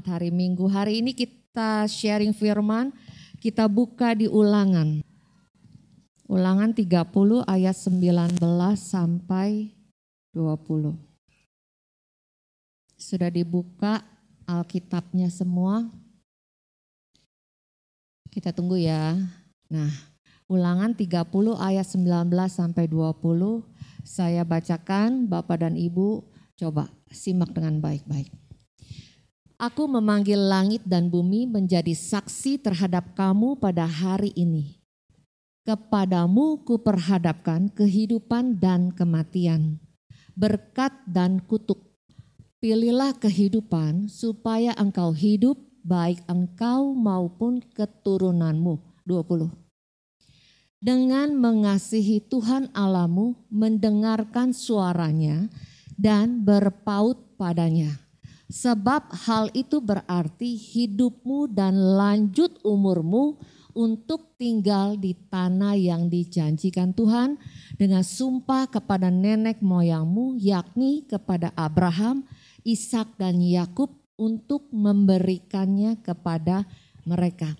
Selamat hari Minggu. Hari ini kita sharing firman, kita buka di ulangan. Ulangan 30 ayat 19 sampai 20. Sudah dibuka Alkitabnya semua. Kita tunggu ya. Nah, ulangan 30 ayat 19 sampai 20. Saya bacakan Bapak dan Ibu coba simak dengan baik-baik. Aku memanggil langit dan bumi menjadi saksi terhadap kamu pada hari ini. Kepadamu kuperhadapkan kehidupan dan kematian, berkat dan kutuk. Pilihlah kehidupan supaya engkau hidup baik engkau maupun keturunanmu. 20. Dengan mengasihi Tuhan Alamu, mendengarkan suaranya dan berpaut padanya Sebab hal itu berarti hidupmu dan lanjut umurmu untuk tinggal di tanah yang dijanjikan Tuhan dengan sumpah kepada nenek moyangmu yakni kepada Abraham, Ishak dan Yakub untuk memberikannya kepada mereka.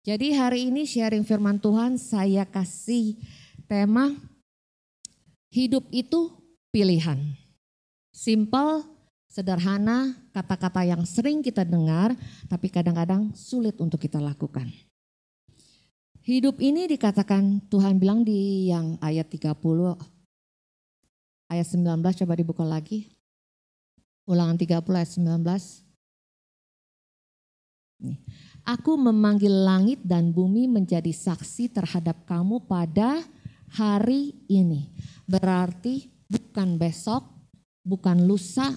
Jadi hari ini sharing firman Tuhan saya kasih tema hidup itu pilihan. Simple sederhana, kata-kata yang sering kita dengar, tapi kadang-kadang sulit untuk kita lakukan. Hidup ini dikatakan Tuhan bilang di yang ayat 30, ayat 19 coba dibuka lagi. Ulangan 30 ayat 19. Aku memanggil langit dan bumi menjadi saksi terhadap kamu pada hari ini. Berarti bukan besok, bukan lusa,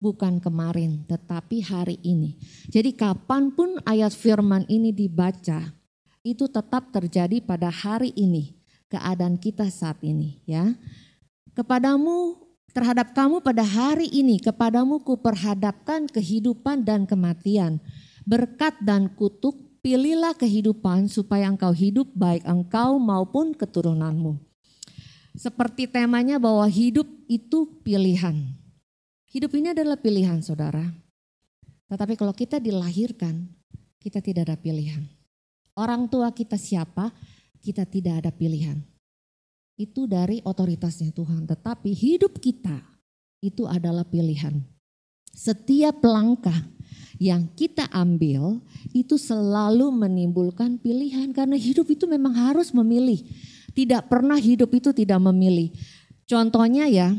bukan kemarin, tetapi hari ini. Jadi kapan pun ayat firman ini dibaca, itu tetap terjadi pada hari ini, keadaan kita saat ini ya. Kepadamu, terhadap kamu pada hari ini, kepadamu kuperhadapkan kehidupan dan kematian, berkat dan kutuk, pilihlah kehidupan supaya engkau hidup baik engkau maupun keturunanmu. Seperti temanya bahwa hidup itu pilihan. Hidup ini adalah pilihan saudara. Tetapi kalau kita dilahirkan, kita tidak ada pilihan. Orang tua kita siapa, kita tidak ada pilihan. Itu dari otoritasnya Tuhan. Tetapi hidup kita itu adalah pilihan. Setiap langkah yang kita ambil itu selalu menimbulkan pilihan. Karena hidup itu memang harus memilih. Tidak pernah hidup itu tidak memilih. Contohnya ya,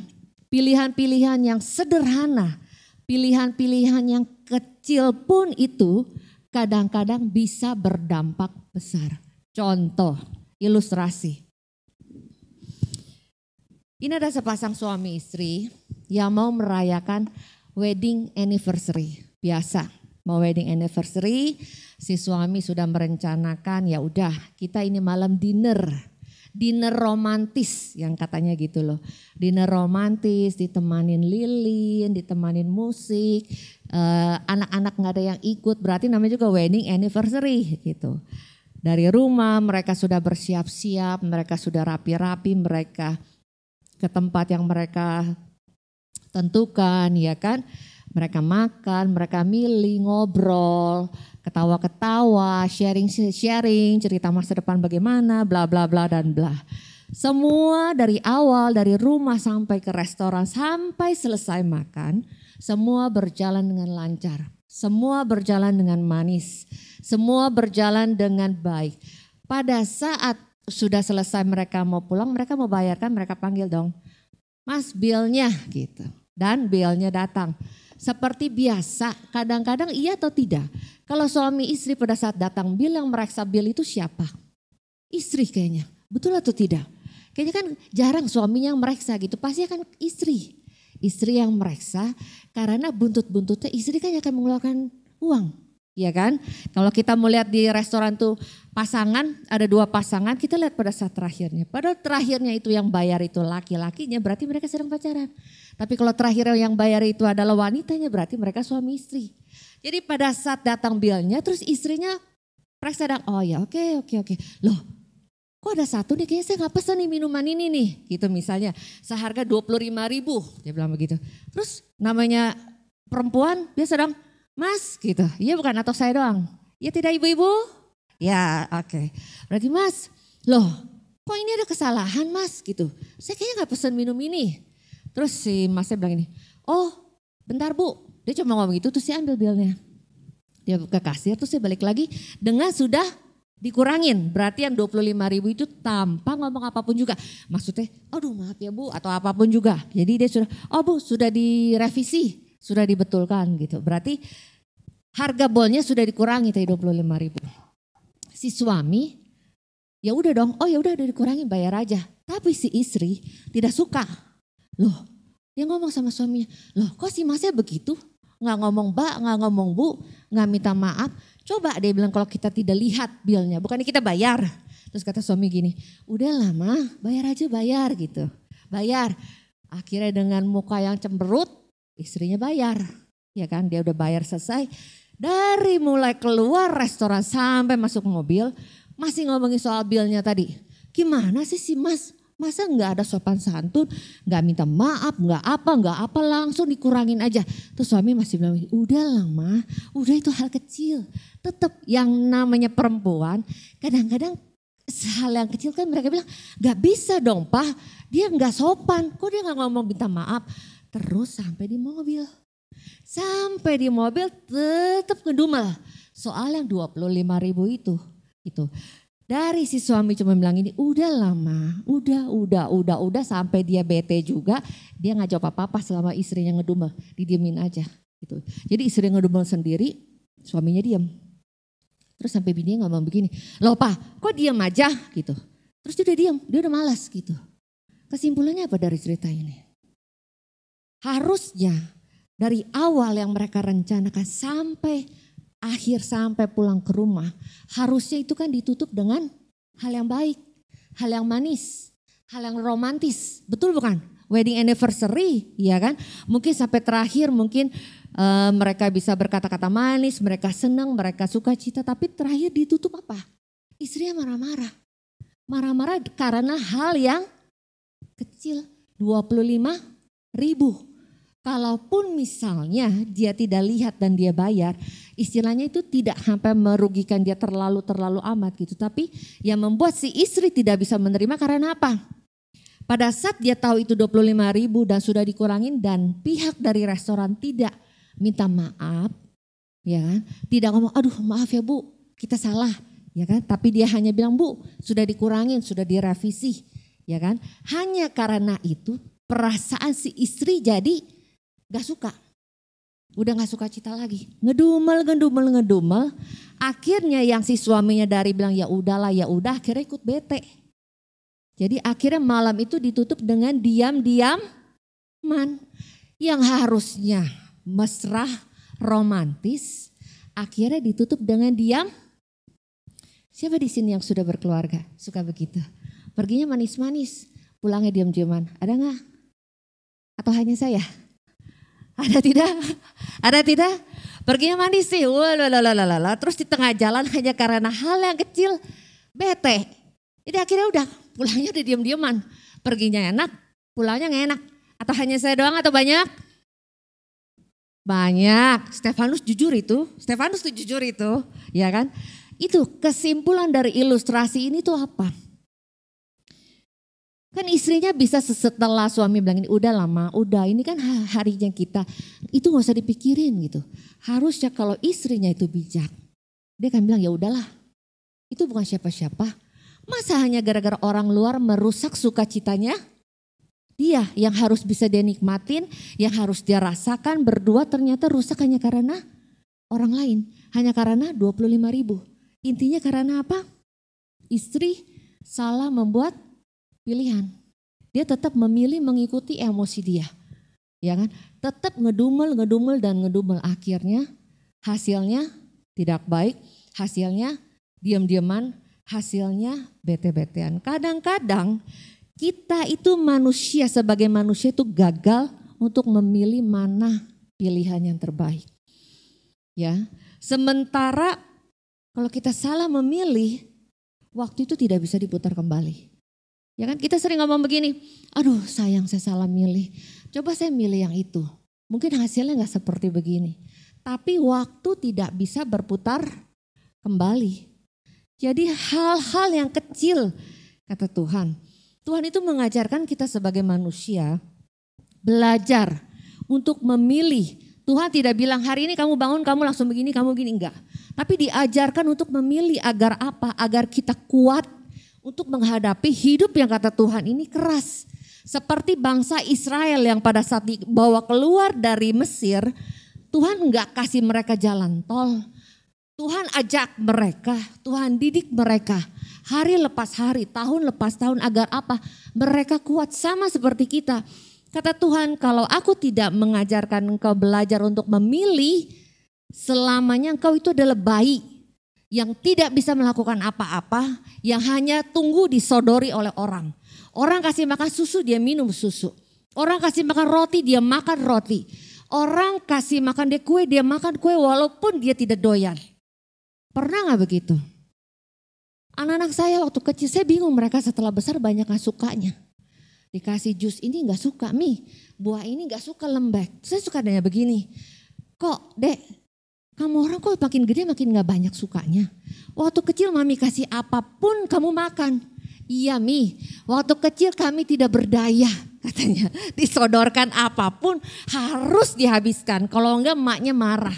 pilihan-pilihan yang sederhana, pilihan-pilihan yang kecil pun itu kadang-kadang bisa berdampak besar. Contoh, ilustrasi. Ini ada sepasang suami istri yang mau merayakan wedding anniversary. Biasa, mau wedding anniversary, si suami sudah merencanakan ya udah kita ini malam dinner dinner romantis yang katanya gitu loh. Dinner romantis ditemanin lilin, ditemanin musik, eh, anak-anak nggak ada yang ikut berarti namanya juga wedding anniversary gitu. Dari rumah mereka sudah bersiap-siap, mereka sudah rapi-rapi, mereka ke tempat yang mereka tentukan ya kan. Mereka makan, mereka milih, ngobrol, ketawa-ketawa, sharing-sharing, cerita masa depan bagaimana, bla bla bla dan bla. Semua dari awal, dari rumah sampai ke restoran, sampai selesai makan, semua berjalan dengan lancar. Semua berjalan dengan manis. Semua berjalan dengan baik. Pada saat sudah selesai mereka mau pulang, mereka mau bayarkan, mereka panggil dong. Mas bilnya gitu. Dan bilnya datang. Seperti biasa, kadang-kadang iya atau tidak. Kalau suami istri pada saat datang bil yang mereksa bil itu siapa? Istri kayaknya. Betul atau tidak? Kayaknya kan jarang suaminya yang mereksa gitu. Pasti akan istri. Istri yang mereksa karena buntut-buntutnya istri kan akan mengeluarkan uang. Iya kan? Kalau kita mau lihat di restoran tuh pasangan, ada dua pasangan, kita lihat pada saat terakhirnya. Padahal terakhirnya itu yang bayar itu laki-lakinya, berarti mereka sedang pacaran. Tapi kalau terakhir yang bayar itu adalah wanitanya, berarti mereka suami istri. Jadi pada saat datang bilnya terus istrinya periksa dan oh ya oke okay, oke okay, oke. Okay. Loh kok ada satu nih kayaknya saya nggak pesan nih minuman ini nih. Gitu misalnya seharga 25 ribu dia bilang begitu. Terus namanya perempuan biasa dong Mas gitu. Iya bukan atau saya doang. Ya tidak ibu-ibu? Ya oke. Okay. Berarti mas, loh kok ini ada kesalahan mas gitu. Saya kayaknya gak pesan minum ini. Terus si masnya bilang ini, oh bentar bu. Dia cuma ngomong gitu terus saya ambil bilnya. Dia ke kasir terus saya balik lagi dengan sudah dikurangin. Berarti yang 25 ribu itu tanpa ngomong apa pun juga. Maksudnya, aduh maaf ya bu atau apa pun juga. Jadi dia sudah, oh bu sudah direvisi, sudah dibetulkan gitu. Berarti harga bolnya sudah dikurangi tadi 25 ribu. Si suami, ya udah dong, oh ya udah udah dikurangi bayar aja. Tapi si istri tidak suka. Loh, dia ngomong sama suaminya, loh kok si masnya begitu? Nggak ngomong mbak, nggak ngomong bu, nggak minta maaf Coba dia bilang kalau kita tidak lihat bilnya, bukannya kita bayar. Terus kata suami gini, udah lama bayar aja bayar gitu. Bayar. Akhirnya dengan muka yang cemberut, istrinya bayar. Ya kan, dia udah bayar selesai. Dari mulai keluar restoran sampai masuk mobil, masih ngomongin soal bilnya tadi. Gimana sih si mas? Masa nggak ada sopan santun, nggak minta maaf, nggak apa, nggak apa langsung dikurangin aja. Terus suami masih bilang, udah lama, udah itu hal kecil. Tetap yang namanya perempuan, kadang-kadang hal yang kecil kan mereka bilang, nggak bisa dong pak, dia nggak sopan, kok dia nggak ngomong minta maaf. Terus sampai di mobil, sampai di mobil tetap ngedumel soal yang 25 ribu itu. Itu dari si suami cuma bilang ini, udah lama, udah, udah, udah, udah sampai dia bete juga. Dia nggak jawab apa-apa selama istrinya ngedumel, didiemin aja. Gitu. Jadi istri ngedumel sendiri, suaminya diem. Terus sampai bininya ngomong begini, loh pak kok diem aja gitu. Terus dia udah diem, dia udah malas gitu. Kesimpulannya apa dari cerita ini? Harusnya dari awal yang mereka rencanakan sampai akhir sampai pulang ke rumah, harusnya itu kan ditutup dengan hal yang baik, hal yang manis, hal yang romantis. Betul bukan? Wedding anniversary, ya kan? Mungkin sampai terakhir mungkin uh, mereka bisa berkata-kata manis, mereka senang, mereka suka cita, tapi terakhir ditutup apa? Istrinya marah-marah. Marah-marah karena hal yang kecil, 25 ribu. Kalaupun misalnya dia tidak lihat dan dia bayar, istilahnya itu tidak sampai merugikan dia terlalu-terlalu amat gitu. Tapi yang membuat si istri tidak bisa menerima karena apa? Pada saat dia tahu itu 25 ribu dan sudah dikurangin dan pihak dari restoran tidak minta maaf, ya kan? Tidak ngomong, aduh maaf ya bu, kita salah, ya kan? Tapi dia hanya bilang bu, sudah dikurangin, sudah direvisi, ya kan? Hanya karena itu perasaan si istri jadi Gak suka. Udah gak suka cita lagi. Ngedumel, ngedumel, ngedumel. Akhirnya yang si suaminya dari bilang ya udahlah, ya udah akhirnya ikut bete. Jadi akhirnya malam itu ditutup dengan diam-diam man. Yang harusnya mesra, romantis, akhirnya ditutup dengan diam. Siapa di sini yang sudah berkeluarga? Suka begitu. Perginya manis-manis, pulangnya diam-diaman. Ada nggak? Atau hanya saya? Ada tidak? Ada tidak? Perginya manis sih, Walalalala. terus di tengah jalan hanya karena hal yang kecil, bete. Jadi akhirnya udah pulangnya udah diam-diaman. Perginya enak, pulangnya nggak enak. Atau hanya saya doang atau banyak? Banyak. Stefanus jujur itu, Stefanus tuh jujur itu, ya kan? Itu kesimpulan dari ilustrasi ini tuh apa? Kan istrinya bisa setelah suami bilang ini udah lama, udah ini kan harinya kita. Itu gak usah dipikirin gitu. Harusnya kalau istrinya itu bijak. Dia kan bilang ya udahlah. Itu bukan siapa-siapa. Masa hanya gara-gara orang luar merusak sukacitanya? Dia yang harus bisa dia nikmatin, yang harus dia rasakan berdua ternyata rusak hanya karena orang lain. Hanya karena 25 ribu. Intinya karena apa? Istri salah membuat pilihan. Dia tetap memilih mengikuti emosi dia. Ya kan? Tetap ngedumel, ngedumel dan ngedumel akhirnya hasilnya tidak baik, hasilnya diam-diaman, hasilnya bete-betean. Kadang-kadang kita itu manusia sebagai manusia itu gagal untuk memilih mana pilihan yang terbaik. Ya. Sementara kalau kita salah memilih, waktu itu tidak bisa diputar kembali. Ya kan kita sering ngomong begini, aduh sayang saya salah milih. Coba saya milih yang itu. Mungkin hasilnya nggak seperti begini. tapi waktu tidak bisa berputar kembali. Jadi hal-hal yang kecil kata Tuhan. Tuhan itu mengajarkan kita sebagai manusia belajar untuk memilih. Tuhan tidak bilang hari ini kamu bangun kamu langsung begini kamu gini enggak. Tapi diajarkan untuk memilih agar apa? Agar kita kuat untuk menghadapi hidup yang kata Tuhan ini keras. Seperti bangsa Israel yang pada saat dibawa keluar dari Mesir, Tuhan enggak kasih mereka jalan tol. Tuhan ajak mereka, Tuhan didik mereka hari lepas hari, tahun lepas tahun agar apa? Mereka kuat sama seperti kita. Kata Tuhan, kalau aku tidak mengajarkan engkau belajar untuk memilih, selamanya engkau itu adalah bayi yang tidak bisa melakukan apa-apa, yang hanya tunggu disodori oleh orang. Orang kasih makan susu, dia minum susu. Orang kasih makan roti, dia makan roti. Orang kasih makan dia kue, dia makan kue walaupun dia tidak doyan. Pernah gak begitu? Anak-anak saya waktu kecil, saya bingung mereka setelah besar banyak gak sukanya. Dikasih jus ini gak suka, mie buah ini gak suka lembek. Saya suka adanya begini, kok dek kamu orang kok makin gede makin gak banyak sukanya. Waktu kecil mami kasih apa pun kamu makan. Iya Mi, waktu kecil kami tidak berdaya katanya. Disodorkan apa pun harus dihabiskan. Kalau enggak emaknya marah.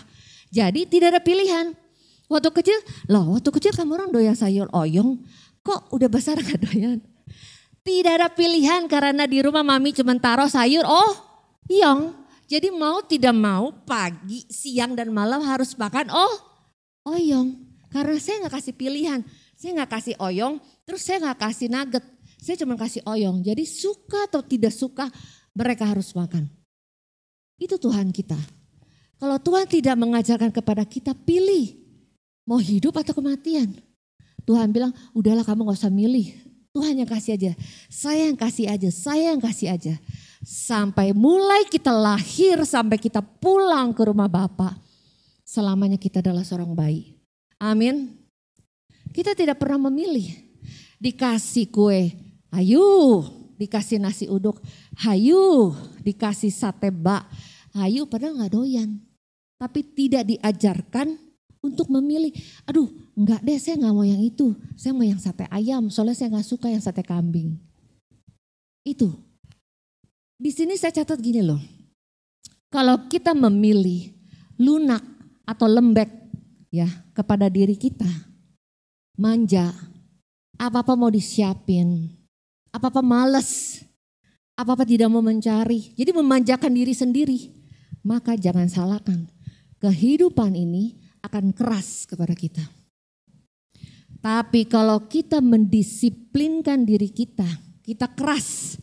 Jadi tidak ada pilihan. Waktu kecil, loh waktu kecil kamu orang doyan sayur oyong. Kok udah besar gak doyan? Tidak ada pilihan karena di rumah mami cuma taruh sayur, oh yong. Jadi mau tidak mau pagi, siang dan malam harus makan oh oyong. Karena saya nggak kasih pilihan, saya nggak kasih oyong, terus saya nggak kasih nugget, saya cuma kasih oyong. Jadi suka atau tidak suka mereka harus makan. Itu Tuhan kita. Kalau Tuhan tidak mengajarkan kepada kita pilih mau hidup atau kematian. Tuhan bilang udahlah kamu gak usah milih. Tuhan yang kasih aja, saya yang kasih aja, saya yang kasih aja. Sampai mulai kita lahir sampai kita pulang ke rumah Bapak. Selamanya kita adalah seorang bayi. Amin. Kita tidak pernah memilih. Dikasih kue, ayo. Dikasih nasi uduk, hayu. Dikasih sate bak, hayu padahal nggak doyan. Tapi tidak diajarkan untuk memilih. Aduh enggak deh saya nggak mau yang itu. Saya mau yang sate ayam soalnya saya nggak suka yang sate kambing. Itu di sini saya catat gini loh. Kalau kita memilih lunak atau lembek ya kepada diri kita, manja, apa-apa mau disiapin, apa-apa males, apa-apa tidak mau mencari, jadi memanjakan diri sendiri, maka jangan salahkan. Kehidupan ini akan keras kepada kita. Tapi kalau kita mendisiplinkan diri kita, kita keras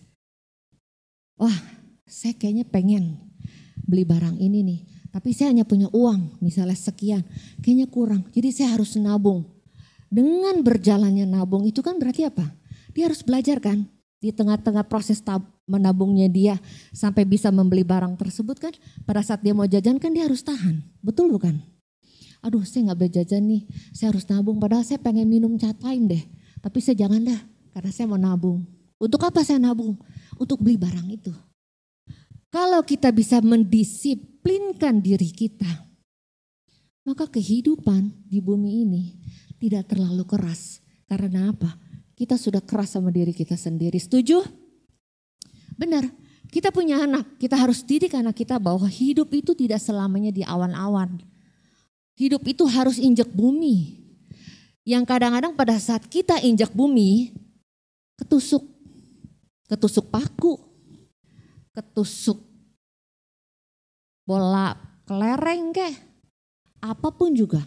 wah saya kayaknya pengen beli barang ini nih. Tapi saya hanya punya uang misalnya sekian. Kayaknya kurang. Jadi saya harus nabung. Dengan berjalannya nabung itu kan berarti apa? Dia harus belajar kan. Di tengah-tengah proses menabungnya dia sampai bisa membeli barang tersebut kan. Pada saat dia mau jajan kan dia harus tahan. Betul bukan? Aduh saya nggak berjajan nih. Saya harus nabung padahal saya pengen minum cat time deh. Tapi saya jangan dah karena saya mau nabung. Untuk apa saya nabung? untuk beli barang itu. Kalau kita bisa mendisiplinkan diri kita, maka kehidupan di bumi ini tidak terlalu keras. Karena apa? Kita sudah keras sama diri kita sendiri. Setuju? Benar. Kita punya anak, kita harus didik anak kita bahwa hidup itu tidak selamanya di awan-awan. Hidup itu harus injak bumi. Yang kadang-kadang pada saat kita injak bumi, ketusuk ketusuk paku, ketusuk bola kelereng ke, apa pun juga.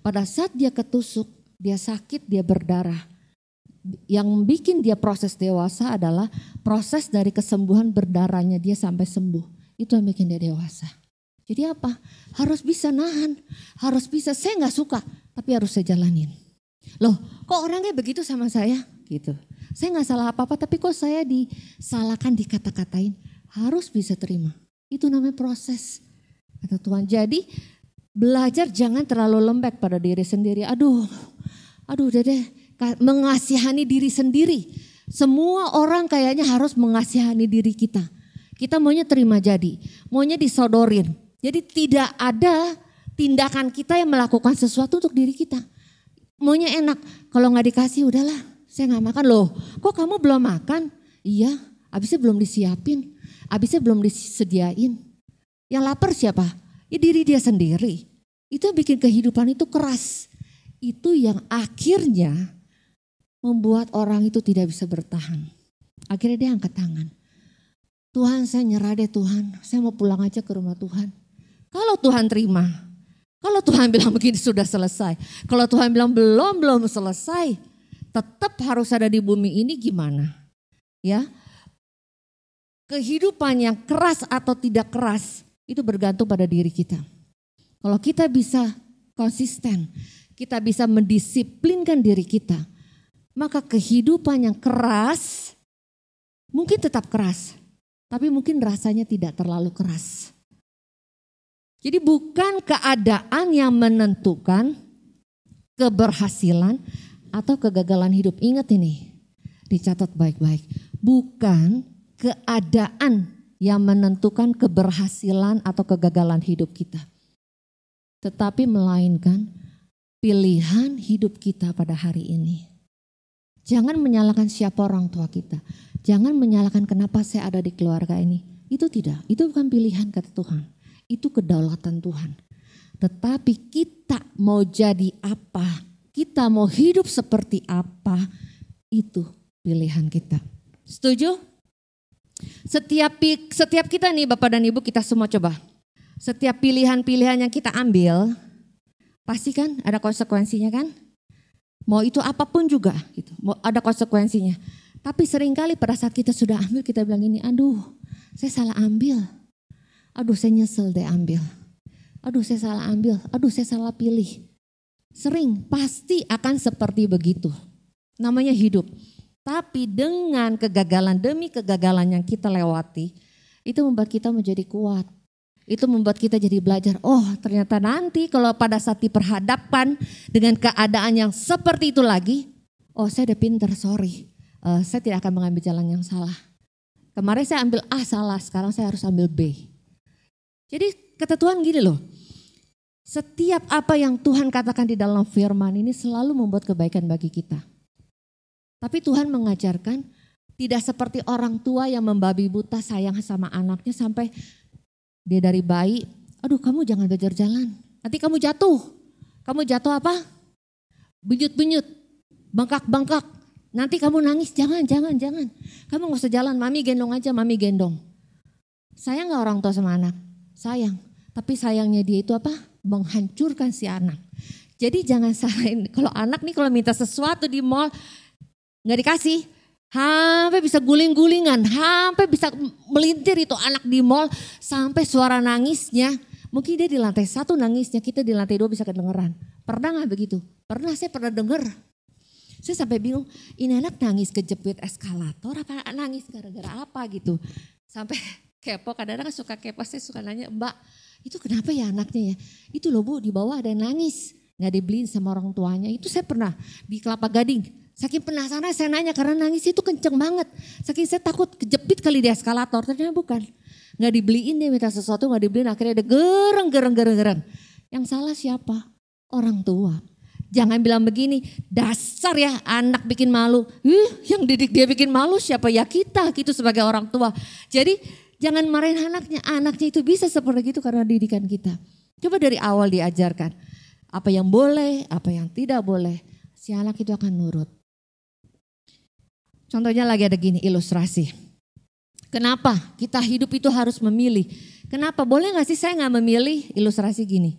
Pada saat dia ketusuk, dia sakit, dia berdarah. Yang bikin dia proses dewasa adalah proses dari kesembuhan berdarahnya dia sampai sembuh. Itu yang bikin dia dewasa. Jadi apa? Harus bisa nahan, harus bisa. Saya nggak suka, tapi harus saya jalanin. Loh, kok orangnya begitu sama saya? Gitu. Saya nggak salah apa-apa, tapi kok saya disalahkan, dikata-katain. Harus bisa terima. Itu namanya proses. Kata Tuhan. Jadi belajar jangan terlalu lembek pada diri sendiri. Aduh, aduh deh. Mengasihani diri sendiri. Semua orang kayaknya harus mengasihani diri kita. Kita maunya terima jadi. Maunya disodorin. Jadi tidak ada tindakan kita yang melakukan sesuatu untuk diri kita. Maunya enak, kalau nggak dikasih udahlah, saya nggak makan loh. Kok kamu belum makan? Iya, abisnya belum disiapin, abisnya belum disediain. Yang lapar siapa? Ya diri dia sendiri. Itu yang bikin kehidupan itu keras. Itu yang akhirnya membuat orang itu tidak bisa bertahan. Akhirnya dia angkat tangan. Tuhan saya nyerah deh Tuhan, saya mau pulang aja ke rumah Tuhan. Kalau Tuhan terima, kalau Tuhan bilang begini sudah selesai. Kalau Tuhan bilang belum, belum selesai. Tetap harus ada di bumi ini gimana? Ya, kehidupan yang keras atau tidak keras itu bergantung pada diri kita. Kalau kita bisa konsisten, kita bisa mendisiplinkan diri kita, maka kehidupan yang keras mungkin tetap keras, tapi mungkin rasanya tidak terlalu keras. Jadi bukan keadaan yang menentukan keberhasilan atau kegagalan hidup. Ingat ini, dicatat baik-baik. Bukan keadaan yang menentukan keberhasilan atau kegagalan hidup kita. Tetapi melainkan pilihan hidup kita pada hari ini. Jangan menyalahkan siapa orang tua kita. Jangan menyalahkan kenapa saya ada di keluarga ini. Itu tidak, itu bukan pilihan kata Tuhan itu kedaulatan Tuhan. Tetapi kita mau jadi apa, kita mau hidup seperti apa, itu pilihan kita. Setuju? Setiap setiap kita nih Bapak dan Ibu kita semua coba. Setiap pilihan-pilihan yang kita ambil, pasti kan ada konsekuensinya kan? Mau itu apa pun juga gitu, mau ada konsekuensinya. Tapi sering kali pada saat kita sudah ambil kita bilang ini, aduh saya salah ambil Aduh saya nyesel deh ambil. Aduh saya salah ambil. Aduh saya salah pilih. Sering pasti akan seperti begitu. Namanya hidup. Tapi dengan kegagalan demi kegagalan yang kita lewati, itu membuat kita menjadi kuat. Itu membuat kita jadi belajar, oh ternyata nanti kalau pada saat diperhadapkan dengan keadaan yang seperti itu lagi, oh saya udah pinter, sorry. Uh, saya tidak akan mengambil jalan yang salah. Kemarin saya ambil A salah, sekarang saya harus ambil B. Jadi kata Tuhan gini loh, setiap apa yang Tuhan katakan di dalam firman ini selalu membuat kebaikan bagi kita. Tapi Tuhan mengajarkan tidak seperti orang tua yang membabi buta sayang sama anaknya sampai dia dari bayi, aduh kamu jangan belajar jalan, nanti kamu jatuh. Kamu jatuh apa? Benyut-benyut, bengkak-bengkak. Nanti kamu nangis, jangan, jangan, jangan. Kamu gak usah jalan, mami gendong aja, mami gendong. Sayang gak orang tua sama anak? sayang. Tapi sayangnya dia itu apa? Menghancurkan si anak. Jadi jangan salahin, kalau anak nih kalau minta sesuatu di mall nggak dikasih, sampai bisa guling-gulingan, sampai bisa melintir itu anak di mall, sampai suara nangisnya, mungkin dia di lantai satu nangisnya, kita di lantai dua bisa kedengeran. Pernah nggak begitu? Pernah saya pernah denger. Saya sampai bingung, ini anak nangis kejepit eskalator apa nangis gara-gara apa gitu. Sampai kepo kadang-kadang suka kepo saya suka nanya mbak itu kenapa ya anaknya ya? Itu loh bu di bawah ada yang nangis. Nggak dibeliin sama orang tuanya. Itu saya pernah di kelapa gading. Saking penasaran saya nanya karena nangis itu kenceng banget. Saking saya takut kejepit kali di eskalator ternyata bukan. Nggak dibeliin dia minta sesuatu nggak dibeliin akhirnya ada gereng gereng gereng gereng. Yang salah siapa? Orang tua. Jangan bilang begini, dasar ya anak bikin malu. Ih, yang didik dia bikin malu siapa? Ya kita gitu sebagai orang tua. Jadi Jangan marahin anaknya, anaknya itu bisa seperti itu karena didikan kita. Coba dari awal diajarkan apa yang boleh, apa yang tidak boleh. Si anak itu akan nurut. Contohnya lagi ada gini ilustrasi. Kenapa kita hidup itu harus memilih? Kenapa? Boleh gak sih saya gak memilih ilustrasi gini?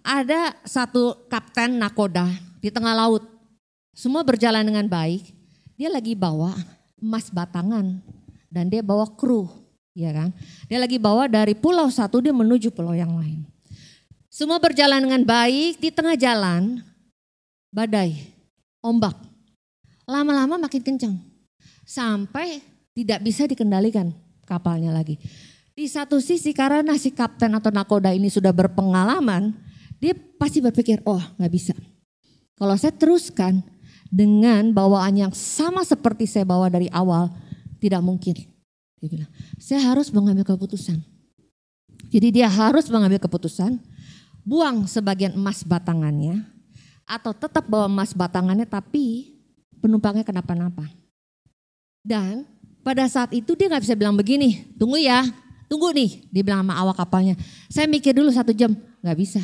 Ada satu kapten nakoda di tengah laut. Semua berjalan dengan baik. Dia lagi bawa emas batangan dan dia bawa kru, ya kan? Dia lagi bawa dari pulau satu dia menuju pulau yang lain. Semua berjalan dengan baik, di tengah jalan badai, ombak. Lama-lama makin kencang. Sampai tidak bisa dikendalikan kapalnya lagi. Di satu sisi karena si kapten atau nakoda ini sudah berpengalaman, dia pasti berpikir, oh nggak bisa. Kalau saya teruskan dengan bawaan yang sama seperti saya bawa dari awal, tidak mungkin. Dia bilang, saya harus mengambil keputusan. Jadi dia harus mengambil keputusan. buang sebagian emas batangannya atau tetap bawa emas batangannya tapi penumpangnya kenapa-napa. Dan pada saat itu dia nggak bisa bilang begini, tunggu ya, tunggu nih, dia bilang sama awak kapalnya. Saya mikir dulu satu jam, nggak bisa.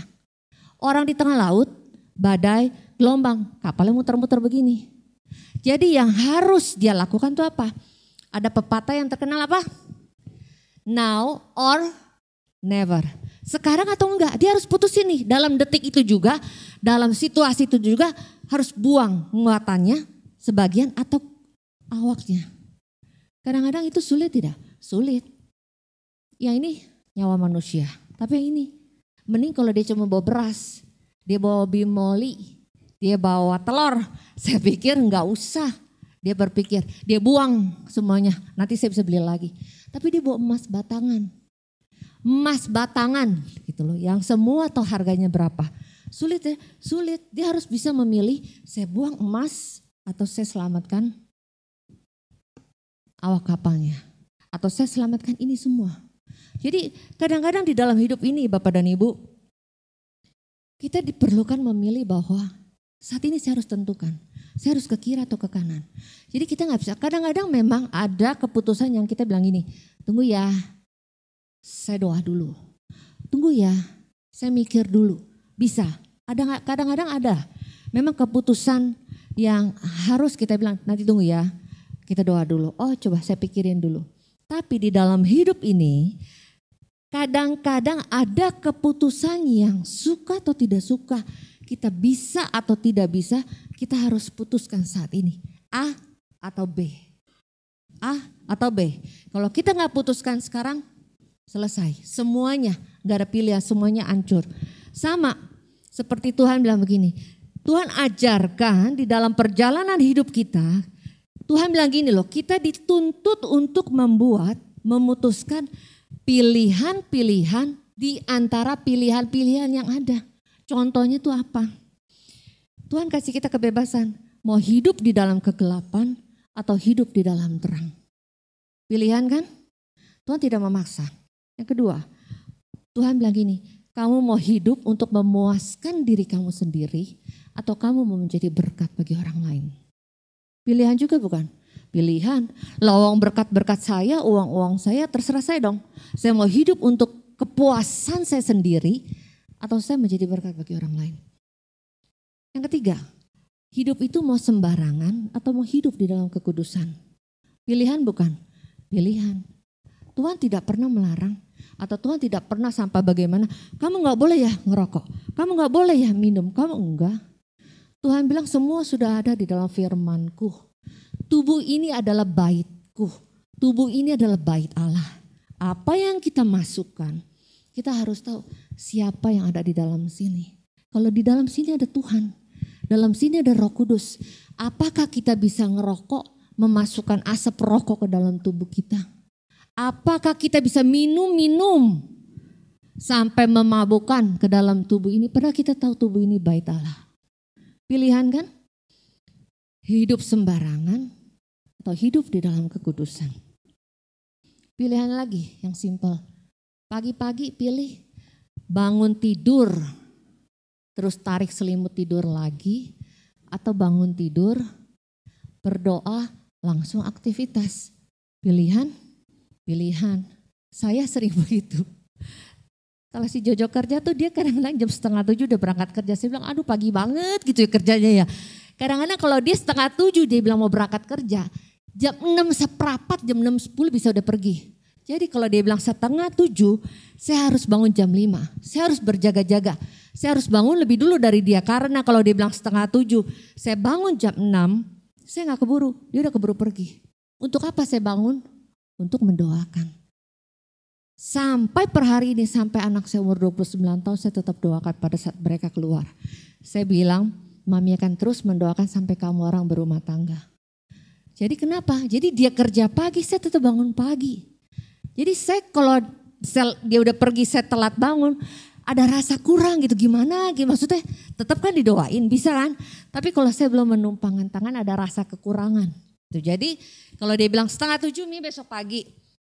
Orang di tengah laut, badai, gelombang, kapalnya muter-muter begini. Jadi yang harus dia lakukan itu apa? Ada pepatah yang terkenal apa? Now or never. Sekarang atau enggak, dia harus putusin nih. Dalam detik itu juga, dalam situasi itu juga harus buang muatannya sebagian atau awaknya. Kadang-kadang itu sulit tidak? Sulit. Yang ini nyawa manusia. Tapi yang ini, mending kalau dia cuma bawa beras, dia bawa bimoli, dia bawa telur. Saya pikir enggak usah. Dia berpikir, dia buang semuanya, nanti saya bisa beli lagi. Tapi dia bawa emas batangan emas batangan gitu loh yang semua tahu harganya berapa. Sulit ya, sulit. Dia harus bisa memilih saya buang emas atau saya selamatkan awak kapalnya. Atau saya selamatkan ini semua. Jadi kadang-kadang di dalam hidup ini Bapak dan Ibu, kita diperlukan memilih bahwa saat ini saya harus tentukan. Saya harus ke kiri atau ke kanan. Jadi kita nggak bisa. Kadang-kadang memang ada keputusan yang kita bilang ini, tunggu ya, saya doa dulu. Tunggu ya, saya mikir dulu. Bisa, ada kadang-kadang ada. Memang keputusan yang harus kita bilang, nanti tunggu ya, kita doa dulu. Oh coba saya pikirin dulu. Tapi di dalam hidup ini, kadang-kadang ada keputusan yang suka atau tidak suka. Kita bisa atau tidak bisa, kita harus putuskan saat ini. A atau B. A atau B. Kalau kita nggak putuskan sekarang, Selesai. Semuanya, gak ada pilihan, semuanya hancur. Sama seperti Tuhan bilang begini, Tuhan ajarkan di dalam perjalanan hidup kita, Tuhan bilang gini loh, kita dituntut untuk membuat, memutuskan pilihan-pilihan di antara pilihan-pilihan yang ada. Contohnya itu apa? Tuhan kasih kita kebebasan, mau hidup di dalam kegelapan atau hidup di dalam terang. Pilihan kan? Tuhan tidak memaksa. Yang kedua, Tuhan bilang gini, kamu mau hidup untuk memuaskan diri kamu sendiri atau kamu mau menjadi berkat bagi orang lain? Pilihan juga bukan? Pilihan, lawang berkat-berkat saya, uang-uang saya, terserah saya dong. Saya mau hidup untuk kepuasan saya sendiri atau saya menjadi berkat bagi orang lain. Yang ketiga, hidup itu mau sembarangan atau mau hidup di dalam kekudusan. Pilihan bukan? Pilihan. Tuhan tidak pernah melarang atau Tuhan tidak pernah sampai bagaimana, kamu nggak boleh ya ngerokok, kamu nggak boleh ya minum, kamu enggak. Tuhan bilang semua sudah ada di dalam firmanku. Tubuh ini adalah baitku, tubuh ini adalah bait Allah. Apa yang kita masukkan, kita harus tahu siapa yang ada di dalam sini. Kalau di dalam sini ada Tuhan, dalam sini ada Roh Kudus. Apakah kita bisa ngerokok, memasukkan asap rokok ke dalam tubuh kita? Apakah kita bisa minum-minum sampai memabukkan ke dalam tubuh ini? Padahal kita tahu tubuh ini baik Allah. Pilihan kan? Hidup sembarangan atau hidup di dalam kekudusan. Pilihan lagi yang simpel. Pagi-pagi pilih bangun tidur, terus tarik selimut tidur lagi, atau bangun tidur, berdoa, langsung aktivitas. Pilihan pilihan. Saya sering begitu. Kalau si Jojo kerja tuh dia kadang-kadang jam setengah tujuh udah berangkat kerja. Saya bilang aduh pagi banget gitu ya kerjanya ya. Kadang-kadang kalau dia setengah tujuh dia bilang mau berangkat kerja. Jam enam seperapat, jam enam sepuluh bisa udah pergi. Jadi kalau dia bilang setengah tujuh, saya harus bangun jam lima. Saya harus berjaga-jaga. Saya harus bangun lebih dulu dari dia. Karena kalau dia bilang setengah tujuh, saya bangun jam enam, saya nggak keburu. Dia udah keburu pergi. Untuk apa saya bangun? untuk mendoakan. Sampai per hari ini, sampai anak saya umur 29 tahun, saya tetap doakan pada saat mereka keluar. Saya bilang, mami akan terus mendoakan sampai kamu orang berumah tangga. Jadi kenapa? Jadi dia kerja pagi, saya tetap bangun pagi. Jadi saya kalau dia udah pergi, saya telat bangun, ada rasa kurang gitu gimana gitu maksudnya tetap kan didoain bisa kan tapi kalau saya belum menumpangkan tangan ada rasa kekurangan jadi kalau dia bilang setengah tujuh nih besok pagi,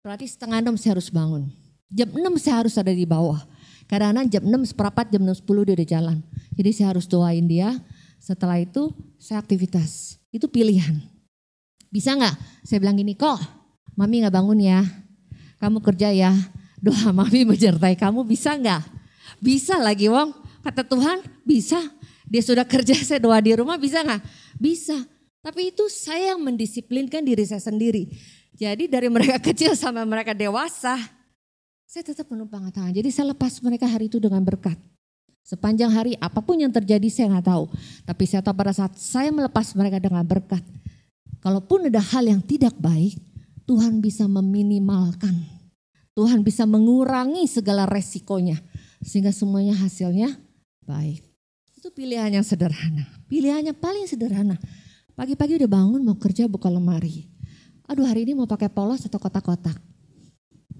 berarti setengah enam saya harus bangun. Jam enam saya harus ada di bawah. Kadang-kadang jam 6, seperempat, jam 6, 10 dia udah jalan. Jadi saya harus doain dia. Setelah itu saya aktivitas. Itu pilihan. Bisa nggak? Saya bilang gini, kok mami nggak bangun ya? Kamu kerja ya? Doa mami menyertai kamu bisa nggak? Bisa lagi wong. Kata Tuhan bisa. Dia sudah kerja saya doa di rumah bisa nggak? Bisa. Tapi itu saya yang mendisiplinkan diri saya sendiri. Jadi dari mereka kecil sampai mereka dewasa, saya tetap menumpang tangan. Jadi saya lepas mereka hari itu dengan berkat. Sepanjang hari apa pun yang terjadi saya nggak tahu. Tapi saya tahu pada saat saya melepas mereka dengan berkat. Kalaupun ada hal yang tidak baik, Tuhan bisa meminimalkan. Tuhan bisa mengurangi segala resikonya. Sehingga semuanya hasilnya baik. Itu pilihan yang sederhana. Pilihannya paling sederhana. Pagi-pagi udah bangun mau kerja buka lemari. Aduh hari ini mau pakai polos atau kotak-kotak.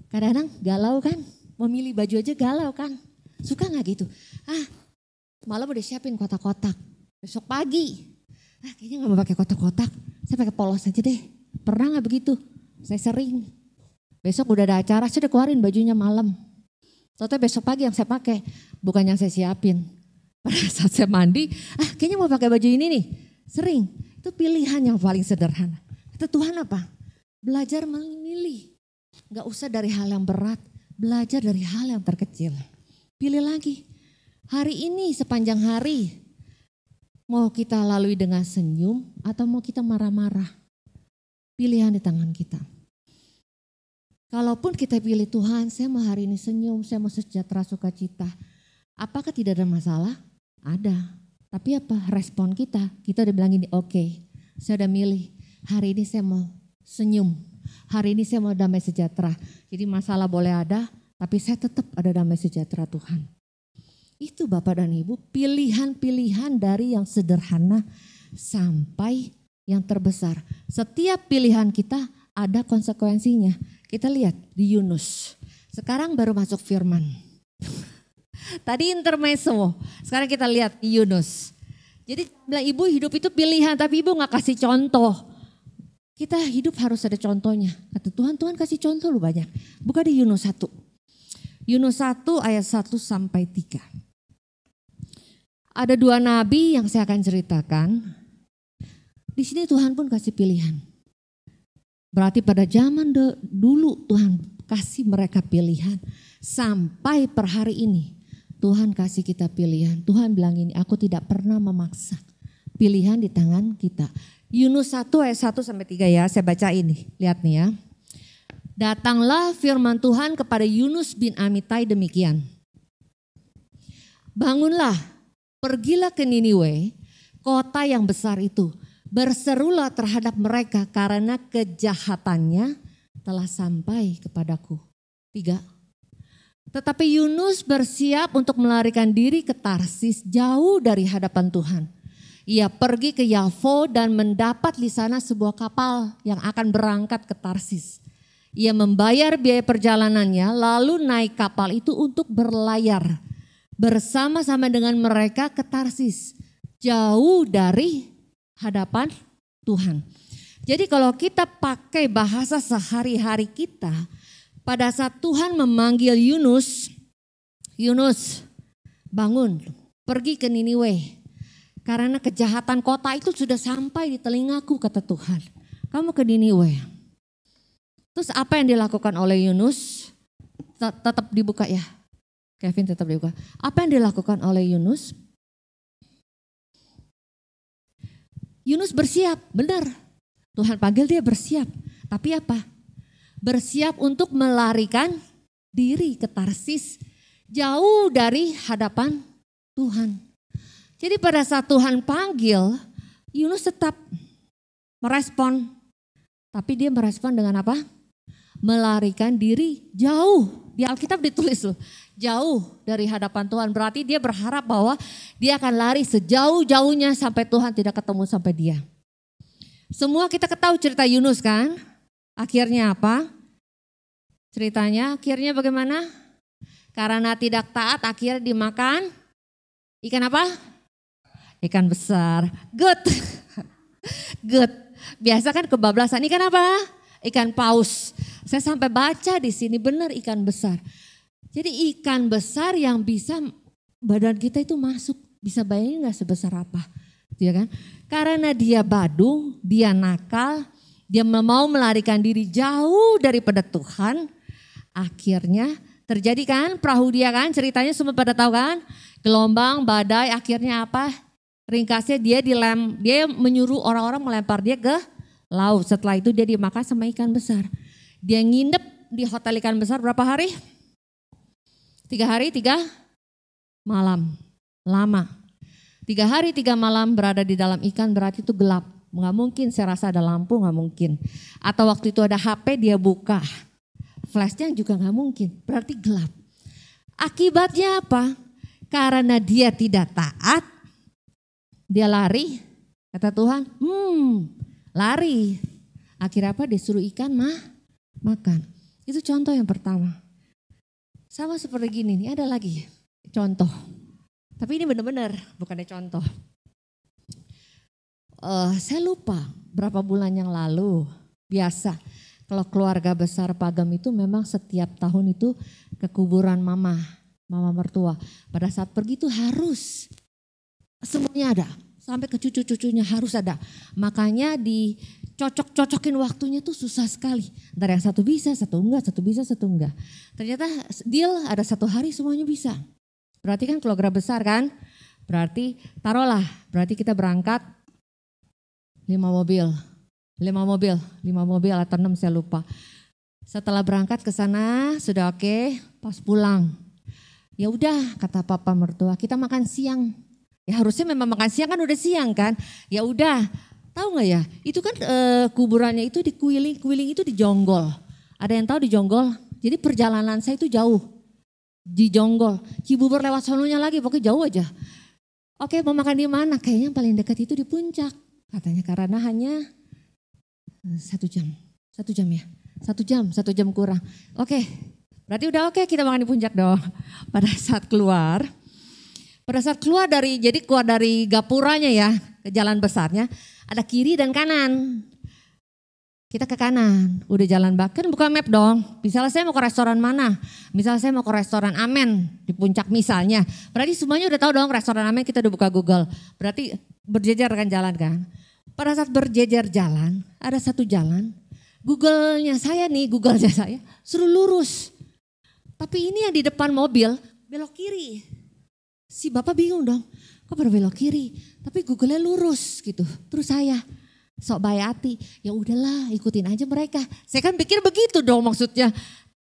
Kadang-kadang galau kan, mau milih baju aja galau kan. Suka gak gitu? Ah, malam udah siapin kotak-kotak. Besok pagi, ah kayaknya gak mau pakai kotak-kotak. Saya pakai polos aja deh. Pernah gak begitu? Saya sering. Besok udah ada acara, saya udah keluarin bajunya malam. Soalnya besok pagi yang saya pakai, bukan yang saya siapin. Pada saat saya mandi, ah kayaknya mau pakai baju ini nih. Sering. Itu pilihan yang paling sederhana. Kata Tuhan apa? Belajar memilih. Gak usah dari hal yang berat, belajar dari hal yang terkecil. Pilih lagi. Hari ini sepanjang hari, mau kita lalui dengan senyum atau mau kita marah-marah. Pilihan di tangan kita. Kalaupun kita pilih Tuhan, saya mau hari ini senyum, saya mau sejahtera sukacita. Apakah tidak ada masalah? Ada. Tapi apa respon kita? Kita udah bilang ini, oke, okay, saya udah milih. Hari ini saya mau senyum, Hari ini saya mau damai sejahtera. Jadi masalah boleh ada, tapi saya tetap ada damai sejahtera Tuhan. Itu Bapak dan Ibu, pilihan-pilihan dari yang sederhana sampai yang terbesar. Setiap pilihan kita ada konsekuensinya. Kita lihat di Yunus. Sekarang baru masuk firman. Tadi intermezzo, sekarang kita lihat di Yunus. Jadi ibu hidup itu pilihan tapi ibu gak kasih contoh. Kita hidup harus ada contohnya. Kata Tuhan, Tuhan kasih contoh lu banyak. Buka di Yunus 1. Yunus 1 ayat 1 sampai 3. Ada dua nabi yang saya akan ceritakan. Di sini Tuhan pun kasih pilihan. Berarti pada zaman dulu Tuhan kasih mereka pilihan. Sampai per hari ini Tuhan kasih kita pilihan. Tuhan bilang ini, aku tidak pernah memaksa. Pilihan di tangan kita. Yunus 1 ayat 1 sampai 3 ya, saya baca ini. Lihat nih ya. Datanglah firman Tuhan kepada Yunus bin Amitai demikian. Bangunlah, pergilah ke Niniwe, kota yang besar itu. Berserulah terhadap mereka karena kejahatannya telah sampai kepadaku. Tiga. Tetapi Yunus bersiap untuk melarikan diri ke Tarsis jauh dari hadapan Tuhan ia pergi ke Yavo dan mendapat di sana sebuah kapal yang akan berangkat ke Tarsis. Ia membayar biaya perjalanannya lalu naik kapal itu untuk berlayar bersama-sama dengan mereka ke Tarsis. Jauh dari hadapan Tuhan. Jadi kalau kita pakai bahasa sehari-hari kita, pada saat Tuhan memanggil Yunus, Yunus bangun, pergi ke Niniwe karena kejahatan kota itu sudah sampai di telingaku kata Tuhan. Kamu ke Niniwe. Terus apa yang dilakukan oleh Yunus? Tetap dibuka ya. Kevin tetap dibuka. Apa yang dilakukan oleh Yunus? Yunus bersiap, benar. Tuhan panggil dia bersiap. Tapi apa? Bersiap untuk melarikan diri ke Tarsis jauh dari hadapan Tuhan. Jadi pada saat Tuhan panggil, Yunus tetap merespon. Tapi dia merespon dengan apa? Melarikan diri jauh. Di Alkitab ditulis loh, jauh dari hadapan Tuhan. Berarti dia berharap bahwa dia akan lari sejauh-jauhnya sampai Tuhan tidak ketemu sampai dia. Semua kita ketahui cerita Yunus kan? Akhirnya apa? Ceritanya akhirnya bagaimana? Karena tidak taat akhirnya dimakan ikan apa? Ikan besar. Good. Good. Biasa kan kebablasan ikan apa? Ikan paus. Saya sampai baca di sini benar ikan besar. Jadi ikan besar yang bisa badan kita itu masuk. Bisa bayangin gak sebesar apa? Ya kan? Karena dia badung, dia nakal, dia mau melarikan diri jauh daripada Tuhan. Akhirnya terjadi kan perahu dia kan ceritanya semua pada tahu kan? Gelombang, badai, akhirnya apa? Ringkasnya dia dilem, dia menyuruh orang-orang melempar dia ke laut. Setelah itu dia dimakan sama ikan besar. Dia nginep di hotel ikan besar berapa hari? Tiga hari, tiga malam. Lama. Tiga hari, tiga malam berada di dalam ikan berarti itu gelap. Nggak mungkin, saya rasa ada lampu nggak mungkin. Atau waktu itu ada HP dia buka. Flashnya juga nggak mungkin, berarti gelap. Akibatnya apa? Karena dia tidak taat, dia lari. Kata Tuhan, hmm lari. Akhirnya apa? Disuruh ikan mah makan. Itu contoh yang pertama. Sama seperti gini nih, ada lagi contoh. Tapi ini benar-benar bukannya contoh. Uh, saya lupa berapa bulan yang lalu, biasa. Kalau keluarga besar Pagam itu memang setiap tahun itu ke kuburan mama, mama mertua. Pada saat pergi itu harus semuanya ada, sampai ke cucu-cucunya harus ada. Makanya dicocok-cocokin waktunya tuh susah sekali. Dari yang satu bisa, satu enggak, satu bisa, satu enggak. Ternyata deal ada satu hari semuanya bisa. Berarti kan keluarga besar kan? Berarti taruhlah, berarti kita berangkat lima mobil, lima mobil, lima mobil atau enam saya lupa. Setelah berangkat ke sana sudah oke, okay, pas pulang. Ya udah kata papa mertua, kita makan siang. Ya harusnya memang makan siang kan udah siang kan. Ya udah, tahu nggak ya? Itu kan e, kuburannya itu di kuiling, kuiling itu di Jonggol. Ada yang tahu di Jonggol? Jadi perjalanan saya itu jauh di Jonggol. Cibubur lewat sononya lagi, pokoknya jauh aja. Oke mau makan di mana? Kayaknya yang paling dekat itu di puncak. Katanya karena hanya eh, satu jam. Satu jam ya? Satu jam, satu jam kurang. Oke, berarti udah oke kita makan di puncak dong. Pada saat keluar, pada saat keluar dari, jadi keluar dari gapuranya ya, ke jalan besarnya, ada kiri dan kanan. Kita ke kanan, udah jalan bahkan buka map dong. Misalnya saya mau ke restoran mana? Misalnya saya mau ke restoran Amen di puncak misalnya. Berarti semuanya udah tahu dong restoran Amen kita udah buka Google. Berarti berjejer kan jalan kan. Pada saat berjejer jalan, ada satu jalan. Google-nya saya nih, Google-nya saya suruh lurus. Tapi ini yang di depan mobil belok kiri. Si bapak bingung dong, kok pada belok kiri? Tapi Google-nya lurus gitu. Terus saya, sok baik hati. Ya udahlah ikutin aja mereka. Saya kan pikir begitu dong maksudnya.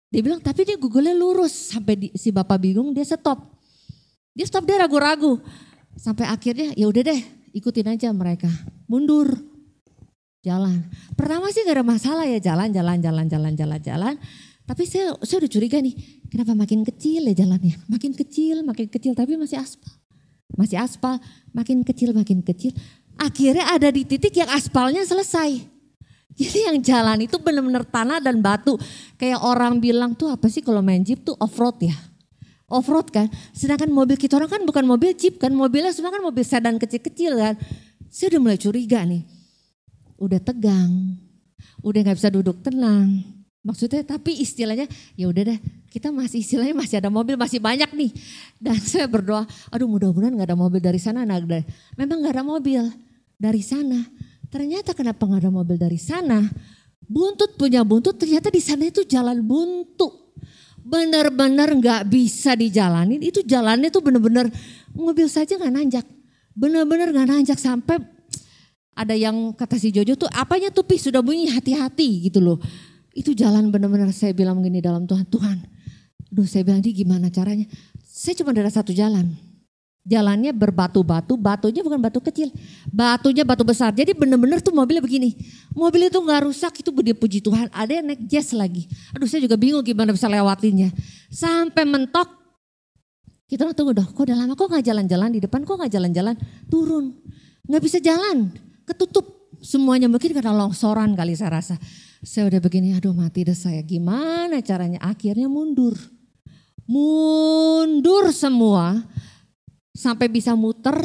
Dia bilang tapi dia Google-nya lurus. Sampai di, si bapak bingung dia stop. Dia stop dia ragu-ragu. Sampai akhirnya ya udah deh ikutin aja mereka. Mundur. Jalan. Pertama sih gak ada masalah ya jalan, jalan, jalan, jalan, jalan, jalan. Tapi saya, saya udah curiga nih, kenapa makin kecil ya jalannya? Makin kecil, makin kecil, tapi masih aspal. Masih aspal, makin kecil, makin kecil. Akhirnya ada di titik yang aspalnya selesai. Jadi yang jalan itu benar-benar tanah dan batu. Kayak orang bilang tuh apa sih kalau main jeep tuh off-road ya. Off-road kan. Sedangkan mobil kita orang kan bukan mobil jeep kan. Mobilnya semua kan mobil sedan kecil-kecil kan. Saya udah mulai curiga nih. Udah tegang. Udah gak bisa duduk tenang. Maksudnya tapi istilahnya ya udah deh kita masih istilahnya masih ada mobil masih banyak nih. Dan saya berdoa aduh mudah-mudahan gak ada mobil dari sana. Nah, memang gak ada mobil dari sana. Ternyata kenapa nggak ada mobil dari sana? Buntut punya buntut, ternyata di sana itu jalan buntu. Benar-benar nggak bisa dijalanin. Itu jalannya tuh benar-benar mobil saja nggak nanjak. Benar-benar nggak nanjak sampai ada yang kata si Jojo tuh apanya tuh pi sudah bunyi hati-hati gitu loh. Itu jalan benar-benar saya bilang gini dalam Tuhan, Tuhan. Aduh saya bilang di gimana caranya. Saya cuma ada satu jalan Jalannya berbatu-batu, batunya bukan batu kecil, batunya batu besar. Jadi bener-bener tuh mobilnya begini. Mobil itu nggak rusak, itu dia puji Tuhan. Ada yang naik jazz lagi. Aduh saya juga bingung gimana bisa lewatinnya. Sampai mentok, kita tunggu dong, kok udah lama kok nggak jalan-jalan di depan, kok nggak jalan-jalan, turun. Nggak bisa jalan, ketutup semuanya mungkin karena longsoran kali saya rasa. Saya udah begini, aduh mati deh saya. Gimana caranya? Akhirnya mundur. Mundur semua sampai bisa muter,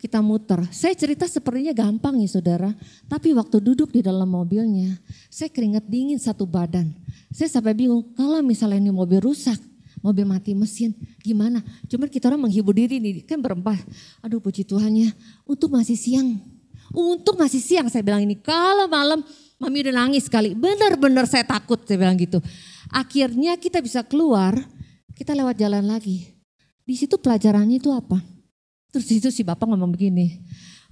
kita muter. Saya cerita sepertinya gampang ya saudara, tapi waktu duduk di dalam mobilnya, saya keringat dingin satu badan. Saya sampai bingung, kalau misalnya ini mobil rusak, mobil mati mesin, gimana? Cuman kita orang menghibur diri nih, kan berempat. Aduh puji Tuhan ya, untuk masih siang. Untuk masih siang saya bilang ini, kalau malam mami udah nangis sekali. Benar-benar saya takut saya bilang gitu. Akhirnya kita bisa keluar, kita lewat jalan lagi. Di situ pelajarannya itu apa? Terus itu si bapak ngomong begini,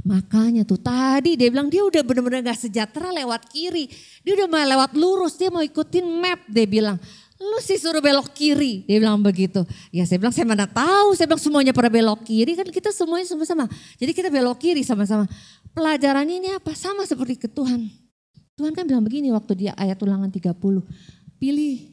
Makanya tuh tadi dia bilang dia udah bener-bener gak sejahtera lewat kiri. Dia udah mau lewat lurus, dia mau ikutin map dia bilang. Lu sih suruh belok kiri, dia bilang begitu. Ya saya bilang saya mana tahu, saya bilang semuanya pada belok kiri kan kita semuanya sama-sama. Jadi kita belok kiri sama-sama. Pelajaran ini apa? Sama seperti ke Tuhan. Tuhan kan bilang begini waktu dia ayat ulangan 30. Pilih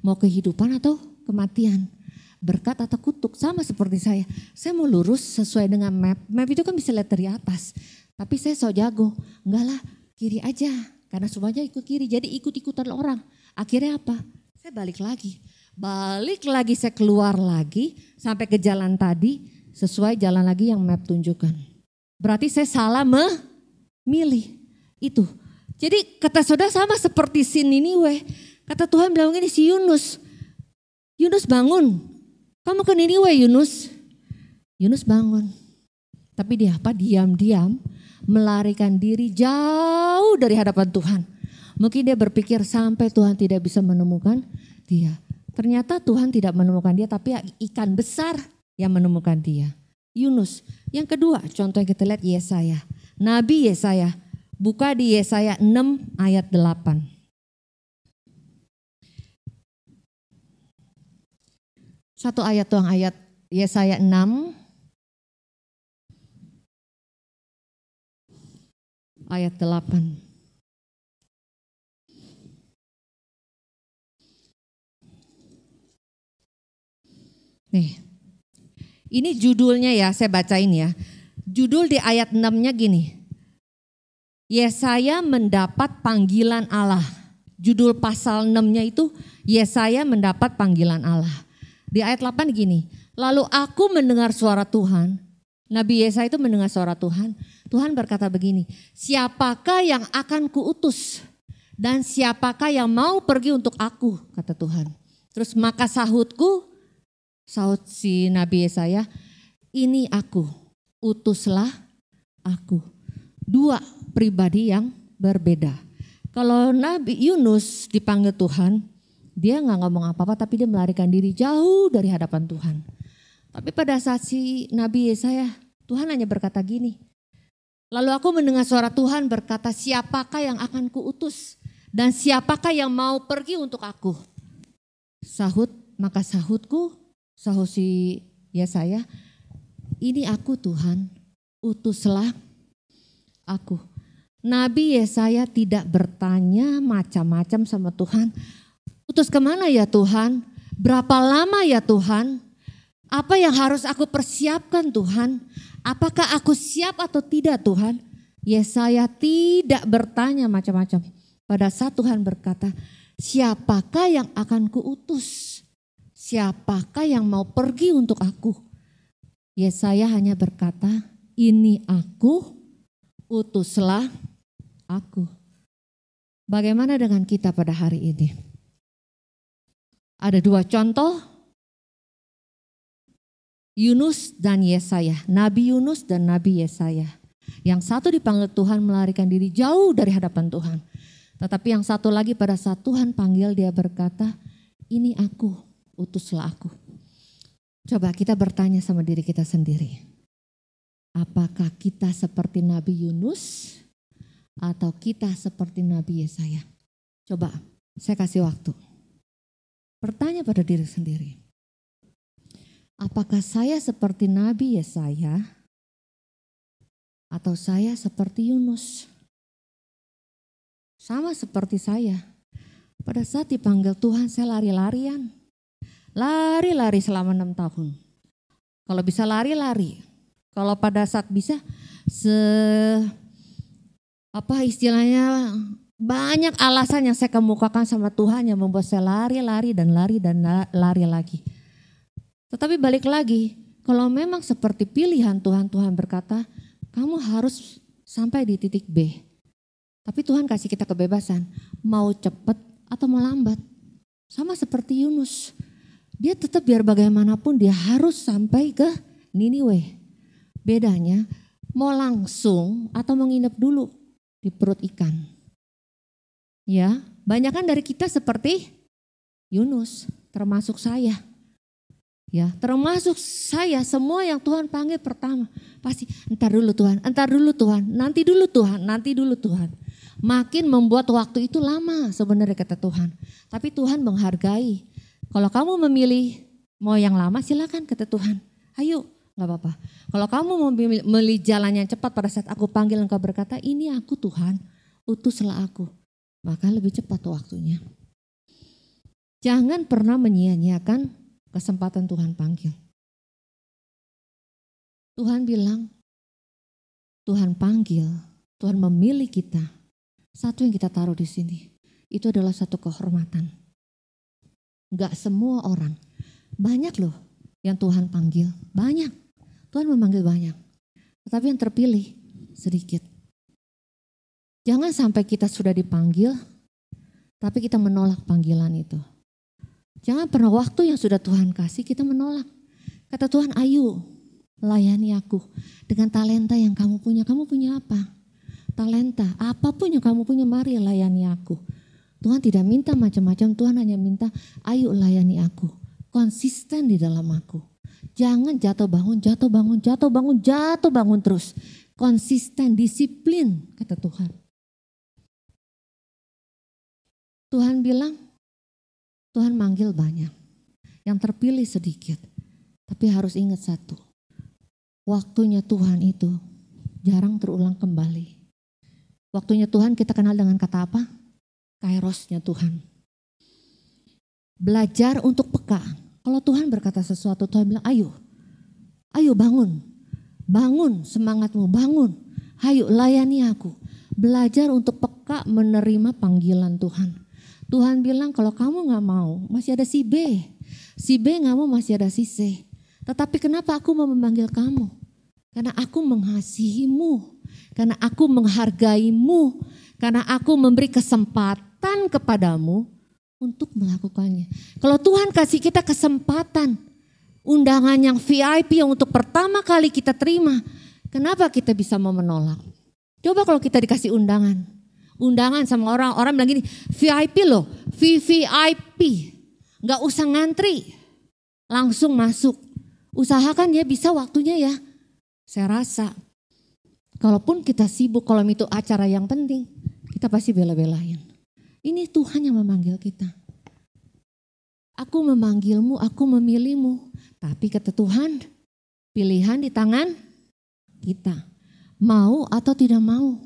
mau kehidupan atau kematian berkat atau kutuk sama seperti saya. Saya mau lurus sesuai dengan map. Map itu kan bisa lihat dari atas. Tapi saya so jago. Enggak lah, kiri aja. Karena semuanya ikut kiri. Jadi ikut-ikutan orang. Akhirnya apa? Saya balik lagi. Balik lagi saya keluar lagi sampai ke jalan tadi sesuai jalan lagi yang map tunjukkan. Berarti saya salah memilih. Itu. Jadi kata saudara sama seperti sin ini weh. Kata Tuhan bilang ini si Yunus. Yunus bangun, kamu ke Niniwe Yunus. Yunus bangun. Tapi dia apa? Diam-diam melarikan diri jauh dari hadapan Tuhan. Mungkin dia berpikir sampai Tuhan tidak bisa menemukan dia. Ternyata Tuhan tidak menemukan dia tapi ikan besar yang menemukan dia. Yunus. Yang kedua contoh yang kita lihat Yesaya. Nabi Yesaya. Buka di Yesaya 6 ayat 8. Satu ayat tuang ayat Yesaya 6. Ayat 8. Nih, ini judulnya ya, saya bacain ya. Judul di ayat 6-nya gini. Yesaya mendapat panggilan Allah. Judul pasal 6-nya itu Yesaya mendapat panggilan Allah. Di ayat 8 gini, lalu aku mendengar suara Tuhan. Nabi Yesaya itu mendengar suara Tuhan. Tuhan berkata begini, siapakah yang akan kuutus? Dan siapakah yang mau pergi untuk aku? Kata Tuhan. Terus maka sahutku, sahut si Nabi Yesaya, ini aku, utuslah aku. Dua pribadi yang berbeda. Kalau Nabi Yunus dipanggil Tuhan, dia nggak ngomong apa-apa tapi dia melarikan diri jauh dari hadapan Tuhan. Tapi pada saat si Nabi Yesaya, Tuhan hanya berkata gini. Lalu aku mendengar suara Tuhan berkata, siapakah yang akan kuutus? Dan siapakah yang mau pergi untuk aku? Sahut, maka sahutku, sahut si Yesaya, ini aku Tuhan, utuslah aku. Nabi Yesaya tidak bertanya macam-macam sama Tuhan. Utus ke mana ya Tuhan? Berapa lama ya Tuhan? Apa yang harus aku persiapkan Tuhan? Apakah aku siap atau tidak Tuhan? Yesaya tidak bertanya macam-macam. Pada saat Tuhan berkata, siapakah yang akan kuutus? Siapakah yang mau pergi untuk aku? Yesaya hanya berkata, ini aku, utuslah aku. Bagaimana dengan kita pada hari ini? Ada dua contoh, Yunus dan Yesaya, Nabi Yunus dan Nabi Yesaya. Yang satu dipanggil Tuhan melarikan diri jauh dari hadapan Tuhan. Tetapi yang satu lagi pada saat Tuhan panggil dia berkata, ini aku, utuslah aku. Coba kita bertanya sama diri kita sendiri. Apakah kita seperti Nabi Yunus atau kita seperti Nabi Yesaya? Coba saya kasih waktu. Bertanya pada diri sendiri. Apakah saya seperti Nabi Yesaya atau saya seperti Yunus? Sama seperti saya. Pada saat dipanggil Tuhan saya lari-larian. Lari-lari selama enam tahun. Kalau bisa lari-lari. Kalau pada saat bisa se apa istilahnya banyak alasan yang saya kemukakan sama Tuhan yang membuat saya lari-lari dan lari dan lari lagi. Tetapi balik lagi, kalau memang seperti pilihan Tuhan, Tuhan berkata, kamu harus sampai di titik B. Tapi Tuhan kasih kita kebebasan, mau cepat atau mau lambat. Sama seperti Yunus. Dia tetap biar bagaimanapun dia harus sampai ke Niniwe. Bedanya mau langsung atau menginap dulu di perut ikan. Ya, banyak kan dari kita seperti Yunus, termasuk saya. Ya, termasuk saya semua yang Tuhan panggil pertama pasti entar dulu Tuhan, entar dulu Tuhan, nanti dulu Tuhan, nanti dulu Tuhan. Makin membuat waktu itu lama sebenarnya kata Tuhan. Tapi Tuhan menghargai kalau kamu memilih mau yang lama silakan kata Tuhan. Ayo nggak apa-apa. Kalau kamu mau memilih jalan yang cepat pada saat aku panggil engkau berkata ini aku Tuhan utuslah aku. Maka lebih cepat waktunya. Jangan pernah menyia-nyiakan kesempatan Tuhan panggil. Tuhan bilang, Tuhan panggil, Tuhan memilih kita. Satu yang kita taruh di sini, itu adalah satu kehormatan. Gak semua orang. Banyak loh yang Tuhan panggil. Banyak. Tuhan memanggil banyak. Tetapi yang terpilih sedikit. Jangan sampai kita sudah dipanggil, tapi kita menolak panggilan itu. Jangan pernah waktu yang sudah Tuhan kasih kita menolak. Kata Tuhan, ayo layani aku dengan talenta yang kamu punya. Kamu punya apa? Talenta, apa pun yang kamu punya, mari layani aku. Tuhan tidak minta macam-macam, Tuhan hanya minta ayo layani aku. Konsisten di dalam aku. Jangan jatuh bangun, jatuh bangun, jatuh bangun, jatuh bangun terus. Konsisten, disiplin kata Tuhan. Tuhan bilang, Tuhan manggil banyak. Yang terpilih sedikit. Tapi harus ingat satu. Waktunya Tuhan itu jarang terulang kembali. Waktunya Tuhan kita kenal dengan kata apa? kairosnya Tuhan. Belajar untuk peka. Kalau Tuhan berkata sesuatu, Tuhan bilang, ayo, ayo bangun, bangun semangatmu, bangun, ayo layani aku. Belajar untuk peka menerima panggilan Tuhan. Tuhan bilang kalau kamu gak mau, masih ada si B. Si B gak mau, masih ada si C. Tetapi kenapa aku mau memanggil kamu? Karena aku mengasihimu. Karena aku menghargaimu. Karena aku memberi kesempatan kepadamu untuk melakukannya. Kalau Tuhan kasih kita kesempatan, undangan yang VIP yang untuk pertama kali kita terima, kenapa kita bisa mau menolak? Coba kalau kita dikasih undangan, undangan sama orang, orang bilang gini, VIP loh, VVIP, nggak usah ngantri, langsung masuk. Usahakan ya bisa waktunya ya. Saya rasa, kalaupun kita sibuk, kalau itu acara yang penting, kita pasti bela-belain. Ini Tuhan yang memanggil kita. Aku memanggilmu, aku memilihmu. Tapi kata Tuhan, pilihan di tangan kita. Mau atau tidak mau.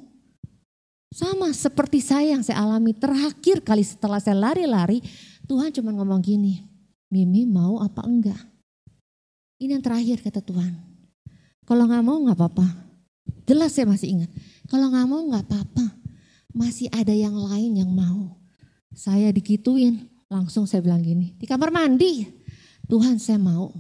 Sama seperti saya yang saya alami terakhir kali setelah saya lari-lari, Tuhan cuma ngomong gini, Mimi mau apa enggak? Ini yang terakhir kata Tuhan. Kalau nggak mau nggak apa-apa. Jelas saya masih ingat. Kalau nggak mau nggak apa-apa masih ada yang lain yang mau. Saya dikituin, langsung saya bilang gini, di kamar mandi, Tuhan saya mau.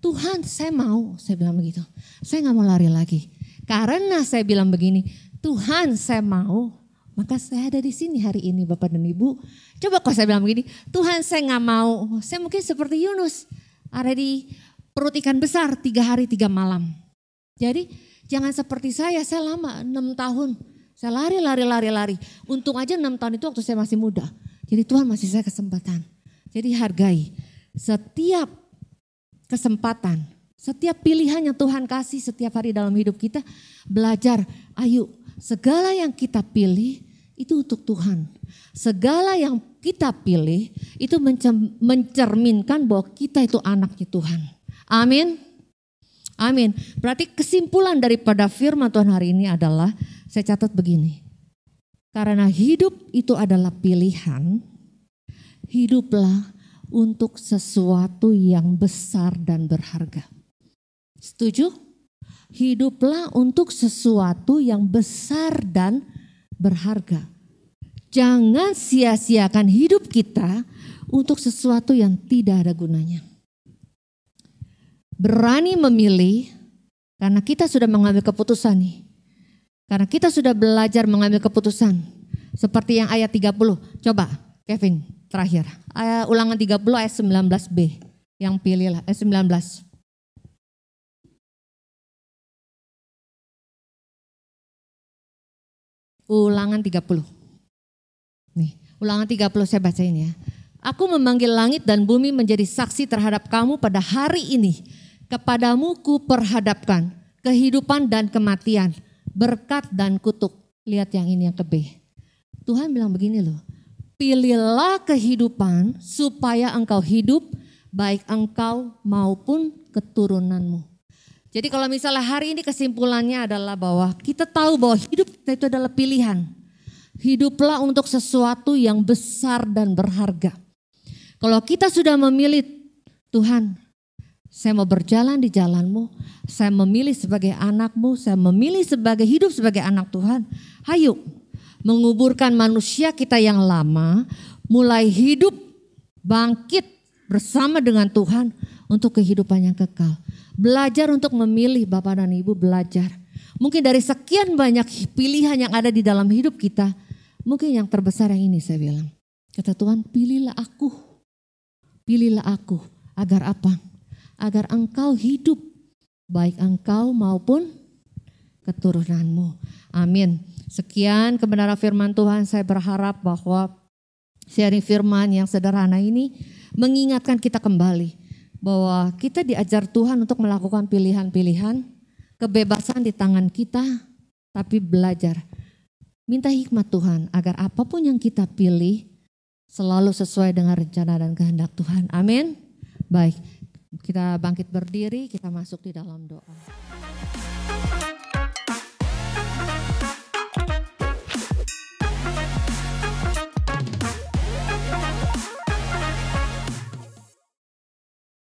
Tuhan saya mau, saya bilang begitu. Saya nggak mau lari lagi. Karena saya bilang begini, Tuhan saya mau, maka saya ada di sini hari ini Bapak dan Ibu. Coba kok saya bilang begini, Tuhan saya nggak mau. Saya mungkin seperti Yunus, ada di perut ikan besar tiga hari tiga malam. Jadi Jangan seperti saya, saya lama, enam tahun. Saya lari, lari, lari, lari. Untung aja enam tahun itu waktu saya masih muda. Jadi Tuhan masih saya kesempatan. Jadi hargai setiap kesempatan, setiap pilihan yang Tuhan kasih setiap hari dalam hidup kita. Belajar, ayo segala yang kita pilih itu untuk Tuhan. Segala yang kita pilih itu mencerminkan bahwa kita itu anaknya Tuhan. Amin. Amin. Berarti kesimpulan daripada firman Tuhan hari ini adalah saya catat begini. Karena hidup itu adalah pilihan, hiduplah untuk sesuatu yang besar dan berharga. Setuju? Hiduplah untuk sesuatu yang besar dan berharga. Jangan sia-siakan hidup kita untuk sesuatu yang tidak ada gunanya berani memilih karena kita sudah mengambil keputusan nih. Karena kita sudah belajar mengambil keputusan. Seperti yang ayat 30. Coba Kevin terakhir. Uh, ulangan 30 ayat 19b. Yang pilihlah, eh 19. Ulangan 30. Nih, ulangan 30 saya bacain ya. Aku memanggil langit dan bumi menjadi saksi terhadap kamu pada hari ini. Kepadamu ku perhadapkan kehidupan dan kematian, berkat dan kutuk. Lihat yang ini yang ke B. Tuhan bilang begini loh, pilihlah kehidupan supaya engkau hidup baik engkau maupun keturunanmu. Jadi kalau misalnya hari ini kesimpulannya adalah bahwa kita tahu bahwa hidup kita itu adalah pilihan. Hiduplah untuk sesuatu yang besar dan berharga. Kalau kita sudah memilih Tuhan, saya mau berjalan di jalanmu, saya memilih sebagai anakmu, saya memilih sebagai hidup sebagai anak Tuhan. Hayu, menguburkan manusia kita yang lama, mulai hidup, bangkit bersama dengan Tuhan untuk kehidupan yang kekal. Belajar untuk memilih Bapak dan Ibu belajar. Mungkin dari sekian banyak pilihan yang ada di dalam hidup kita, mungkin yang terbesar yang ini saya bilang. Kata Tuhan, pilihlah aku. Pilihlah aku. Agar apa? Agar engkau hidup. Baik engkau maupun keturunanmu. Amin. Sekian kebenaran firman Tuhan, saya berharap bahwa sharing firman yang sederhana ini mengingatkan kita kembali bahwa kita diajar Tuhan untuk melakukan pilihan-pilihan, kebebasan di tangan kita, tapi belajar. Minta hikmat Tuhan agar apa pun yang kita pilih selalu sesuai dengan rencana dan kehendak Tuhan. Amin. Baik, kita bangkit berdiri, kita masuk di dalam doa.